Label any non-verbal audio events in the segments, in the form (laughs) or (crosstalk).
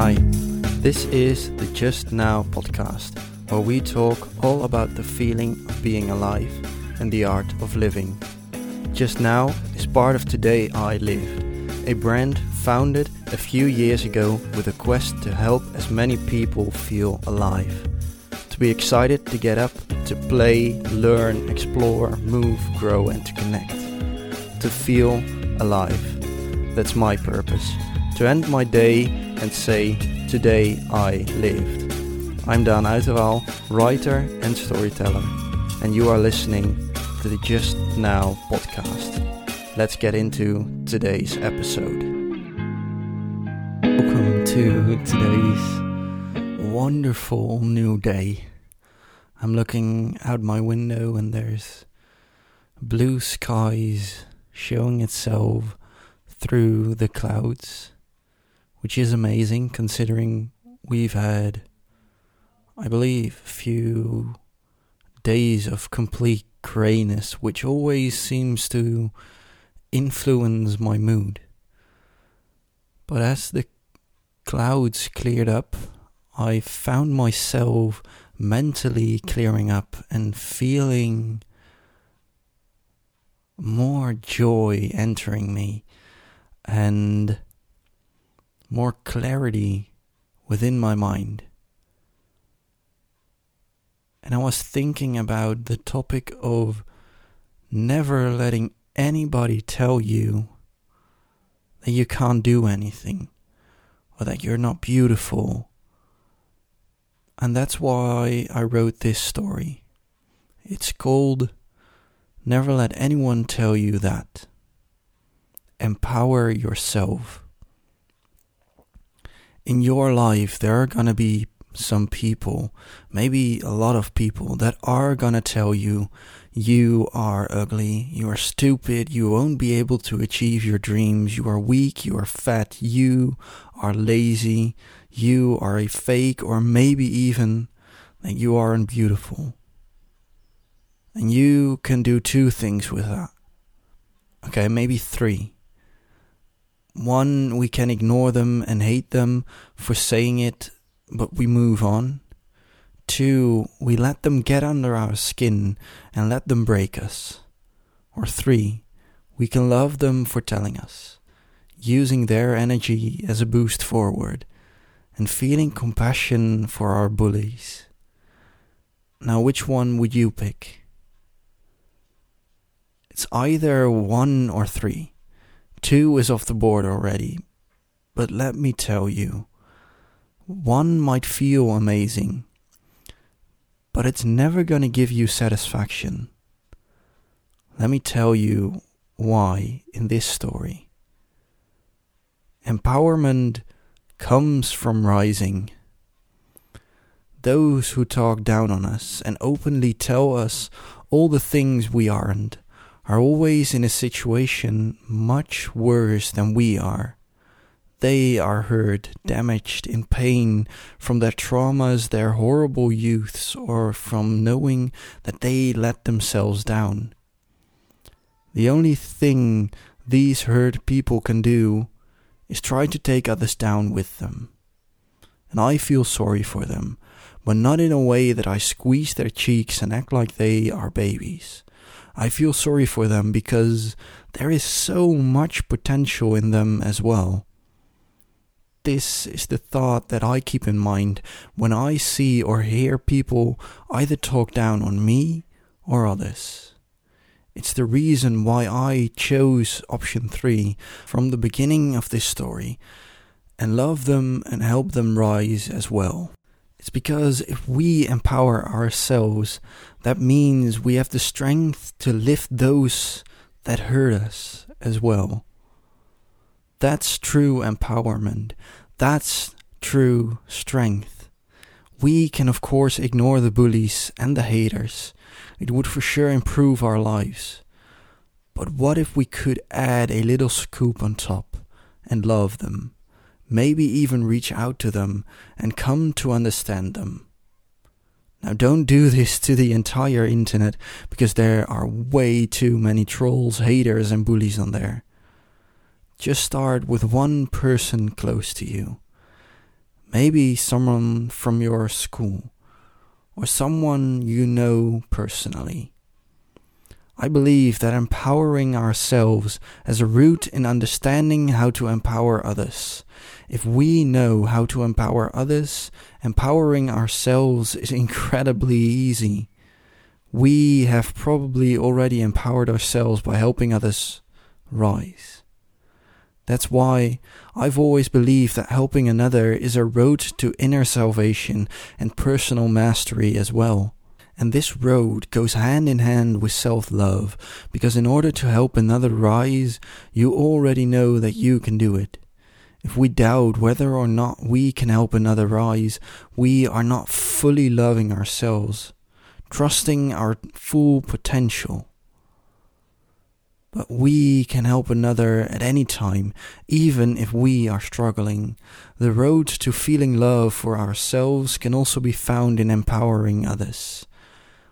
Hi, this is the Just Now podcast, where we talk all about the feeling of being alive and the art of living. Just Now is part of Today I Lived, a brand founded a few years ago with a quest to help as many people feel alive. To be excited to get up, to play, learn, explore, move, grow, and to connect. To feel alive. That's my purpose. To end my day and say, Today I lived. I'm Dan Uiterwaal, writer and storyteller, and you are listening to the Just Now podcast. Let's get into today's episode. Welcome to today's wonderful new day. I'm looking out my window and there's blue skies showing itself through the clouds, which is amazing considering we've had, I believe, a few days of complete grayness, which always seems to influence my mood. But as the clouds cleared up, I found myself mentally clearing up and feeling more joy entering me and more clarity within my mind. And I was thinking about the topic of never letting anybody tell you that you can't do anything or that you're not beautiful. And that's why I wrote this story. It's called Never Let Anyone Tell You That. Empower yourself. In your life, there are gonna be some people, maybe a lot of people, that are gonna tell you you are ugly, you are stupid, you won't be able to achieve your dreams, you are weak, you are fat, you are lazy, you are a fake, or maybe even that you are unbeautiful. And you can do two things with that. Okay, maybe three. One, we can ignore them and hate them for saying it, but we move on. Two, we let them get under our skin and let them break us. Or three, we can love them for telling us, using their energy as a boost forward, and feeling compassion for our bullies. Now, which one would you pick? It's either one or three. Two is off the board already. But let me tell you, one might feel amazing, but it's never going to give you satisfaction. Let me tell you why in this story. Empowerment comes from rising. Those who talk down on us and openly tell us all the things we aren't are always in a situation much worse than we are. They are hurt, damaged, in pain from their traumas, their horrible youths, or from knowing that they let themselves down. The only thing these hurt people can do is try to take others down with them. And I feel sorry for them, but not in a way that I squeeze their cheeks and act like they are babies. I feel sorry for them because there is so much potential in them as well. This is the thought that I keep in mind when I see or hear people either talk down on me or others. It's the reason why I chose option 3 from the beginning of this story and love them and help them rise as well. It's because if we empower ourselves, that means we have the strength to lift those that hurt us as well. That's true empowerment. That's true strength. We can, of course, ignore the bullies and the haters. It would for sure improve our lives. But what if we could add a little scoop on top and love them? Maybe even reach out to them and come to understand them. Now, don't do this to the entire internet because there are way too many trolls, haters, and bullies on there. Just start with one person close to you. Maybe someone from your school or someone you know personally. I believe that empowering ourselves has a root in understanding how to empower others. If we know how to empower others, empowering ourselves is (laughs) incredibly easy. We have probably already empowered ourselves by helping others rise. That's why I've always believed that helping another is a road to inner salvation and personal mastery as well. And this road goes hand in hand with self love, because in order to help another rise, you already know that you can do it. If we doubt whether or not we can help another rise, we are not fully loving ourselves, trusting our full potential. But we can help another at any time, even if we are struggling. The road to feeling love for ourselves can also be found in empowering others.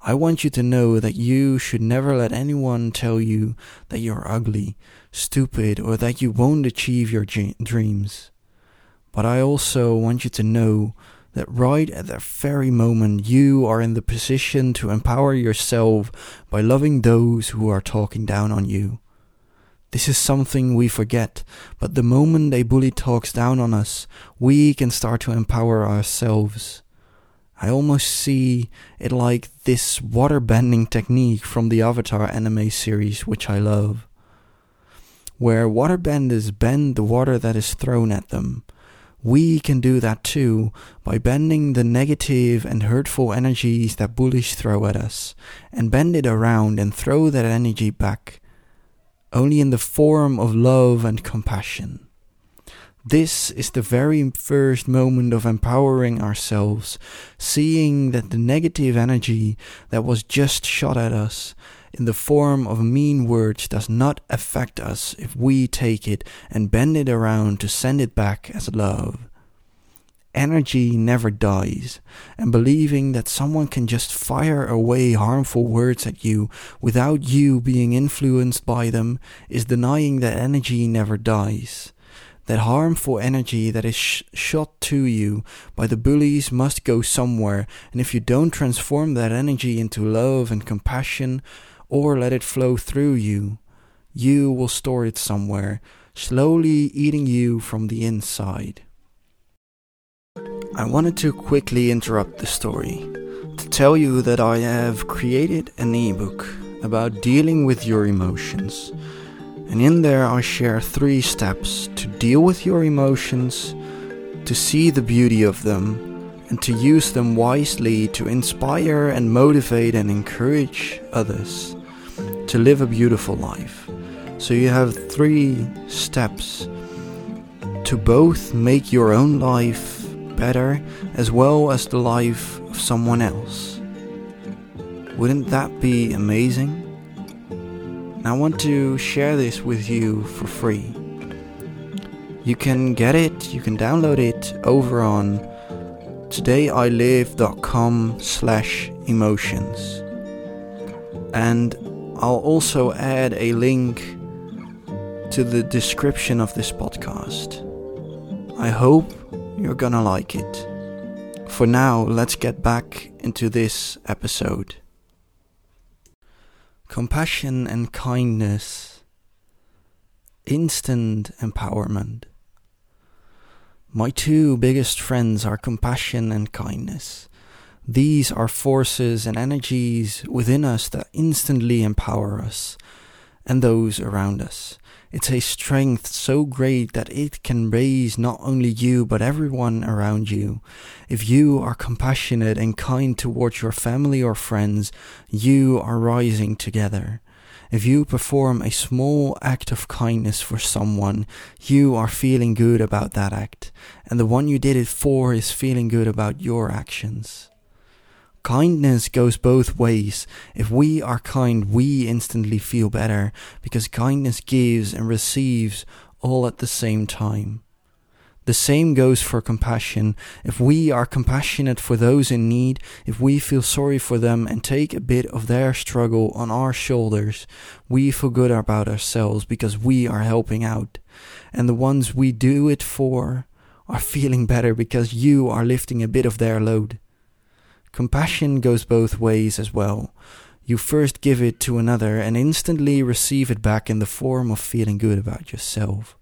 I want you to know that you should never let anyone tell you that you're ugly, stupid, or that you won't achieve your dreams. But I also want you to know that right at that very moment you are in the position to empower yourself by loving those who are talking down on you. This is something we forget, but the moment a bully talks down on us, we can start to empower ourselves. I almost see it like this water bending technique from the Avatar anime series, which I love, where waterbenders bend the water that is thrown at them. We can do that too by bending the negative and hurtful energies that bullies throw at us, and bend it around and throw that energy back, only in the form of love and compassion. This is the very first moment of empowering ourselves, seeing that the negative energy that was just shot at us in the form of mean words does not affect us if we take it and bend it around to send it back as love. Energy never dies, and believing that someone can just fire away harmful words at you without you being influenced by them is denying that energy never dies. That harmful energy that is sh- shot to you by the bullies must go somewhere, and if you don't transform that energy into love and compassion, or let it flow through you, you will store it somewhere, slowly eating you from the inside. I wanted to quickly interrupt the story to tell you that I have created an ebook about dealing with your emotions and in there, I share three steps to deal with your emotions, to see the beauty of them, and to use them wisely to inspire and motivate and encourage others to live a beautiful life. So you have three steps to both make your own life better as well as the life of someone else. Wouldn't that be amazing? I want to share this with you for free. You can get it, you can download it over on todayilived.com slash emotions. And I'll also add a link to the description of this podcast. I hope you're gonna like it. For now, let's get back into this episode compassion and kindness, instant empowerment. My two biggest friends are compassion and kindness. These are forces and energies within us that instantly empower us and those around us. It's a strength so great that it can raise not only you but everyone around you. If you are compassionate and kind towards your family or friends, you are rising together. If you perform a small act of kindness for someone, you are feeling good about that act, and the one you did it for is feeling good about your actions. Kindness goes both ways. If we are kind, we instantly feel better because kindness gives and receives all at the same time. The same goes for compassion. If we are compassionate for those in need, if we feel sorry for them and take a bit of their struggle on our shoulders, we feel good about ourselves because we are helping out. And the ones we do it for are feeling better because you are lifting a bit of their load. Compassion goes both ways as well. You first give it to another and instantly receive it back in the form of feeling good about yourself.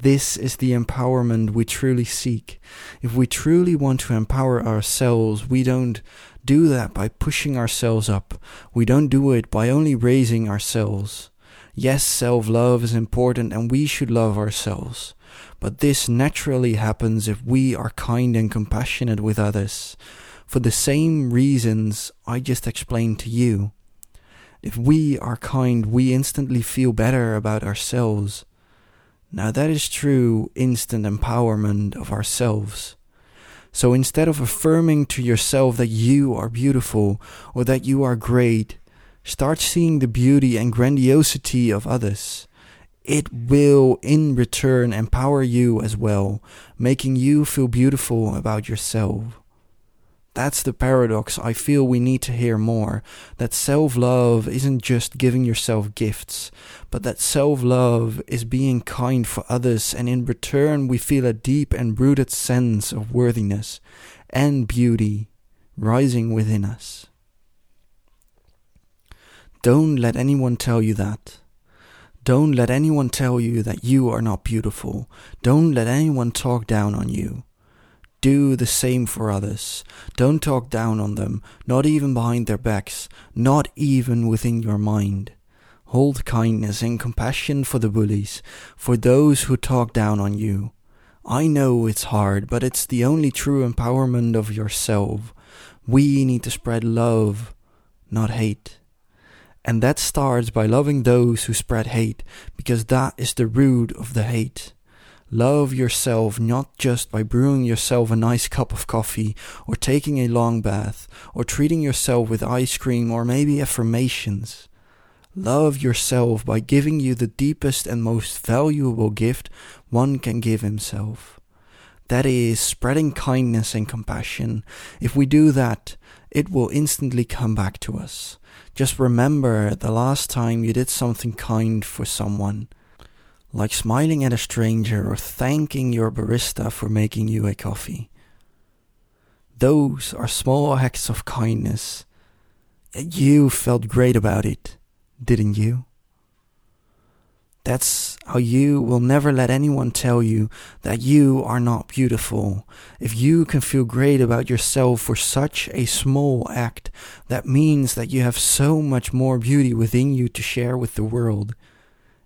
This is the empowerment we truly seek. If we truly want to empower ourselves, we don't do that by pushing ourselves up. We don't do it by only raising ourselves. Yes, self love is important and we should love ourselves. But this naturally happens if we are kind and compassionate with others for the same reasons I just explained to you. If we are kind, we instantly feel better about ourselves. Now, that is true instant empowerment of ourselves. So instead of affirming to yourself that you are beautiful or that you are great, start seeing the beauty and grandiosity of others. It will in return empower you as well, making you feel beautiful about yourself. That's the paradox I feel we need to hear more. That self love isn't just giving yourself gifts, but that self love is being kind for others, and in return, we feel a deep and rooted sense of worthiness and beauty rising within us. Don't let anyone tell you that. Don't let anyone tell you that you are not beautiful. Don't let anyone talk down on you. Do the same for others. Don't talk down on them, not even behind their backs, not even within your mind. Hold kindness and compassion for the bullies, for those who talk down on you. I know it's hard, but it's the only true empowerment of yourself. We need to spread love, not hate. And that starts by loving those who spread hate, because that is the root of the hate. Love yourself not just by brewing yourself a nice cup of coffee, or taking a long bath, or treating yourself with ice cream, or maybe affirmations. Love yourself by giving you the deepest and most valuable gift one can give himself. That is, spreading kindness and compassion. If we do that, it will instantly come back to us. Just remember the last time you did something kind for someone like smiling at a stranger or thanking your barista for making you a coffee. Those are small acts of kindness. You felt great about it, didn't you? That's how you will never let anyone tell you that you are not beautiful. If you can feel great about yourself for such a small act, that means that you have so much more beauty within you to share with the world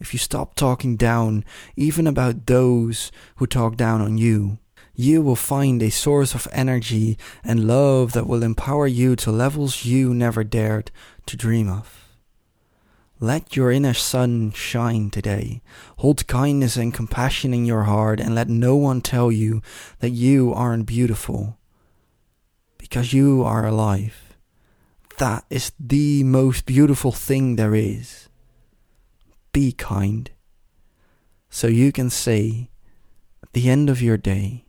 if you stop talking down even about those who talk down on you, you will find a source of energy and love that will empower you to levels you never dared to dream of. Let your inner sun shine today. Hold kindness and compassion in your heart and let no one tell you that you aren't beautiful. Because you are alive. That is the most beautiful thing there is be kind. So you can say, at the end of your day,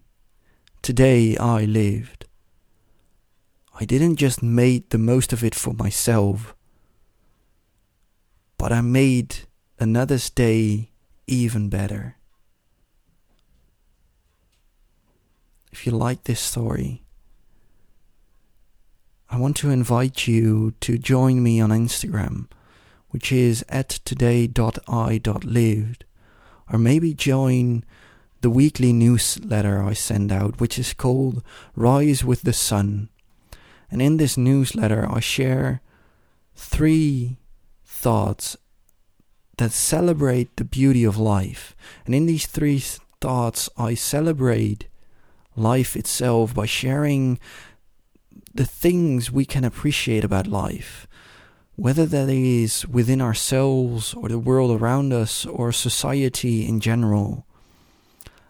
today I lived. I didn't just make the most of it for myself, but I made another's day even better. If you like this story, I want to invite you to join me on Instagram which is at today.i.lived, or maybe join the weekly newsletter I send out, which is called Rise with the Sun. And in this newsletter, I share three thoughts that celebrate the beauty of life. And in these three thoughts, I celebrate life itself by sharing the things we can appreciate about life whether that is within ourselves or the world around us or society in general.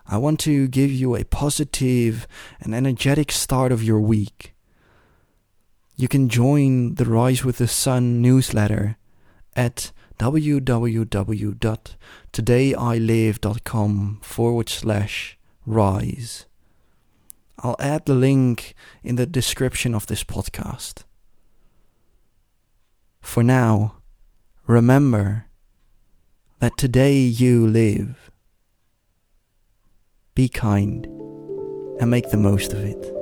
I want to give you a positive and energetic start of your week. You can join the Rise with the Sun newsletter at www.todayilived.com forward slash rise. I'll add the link in the description of this podcast. For now, remember that today you live. be kind, and make the most of it.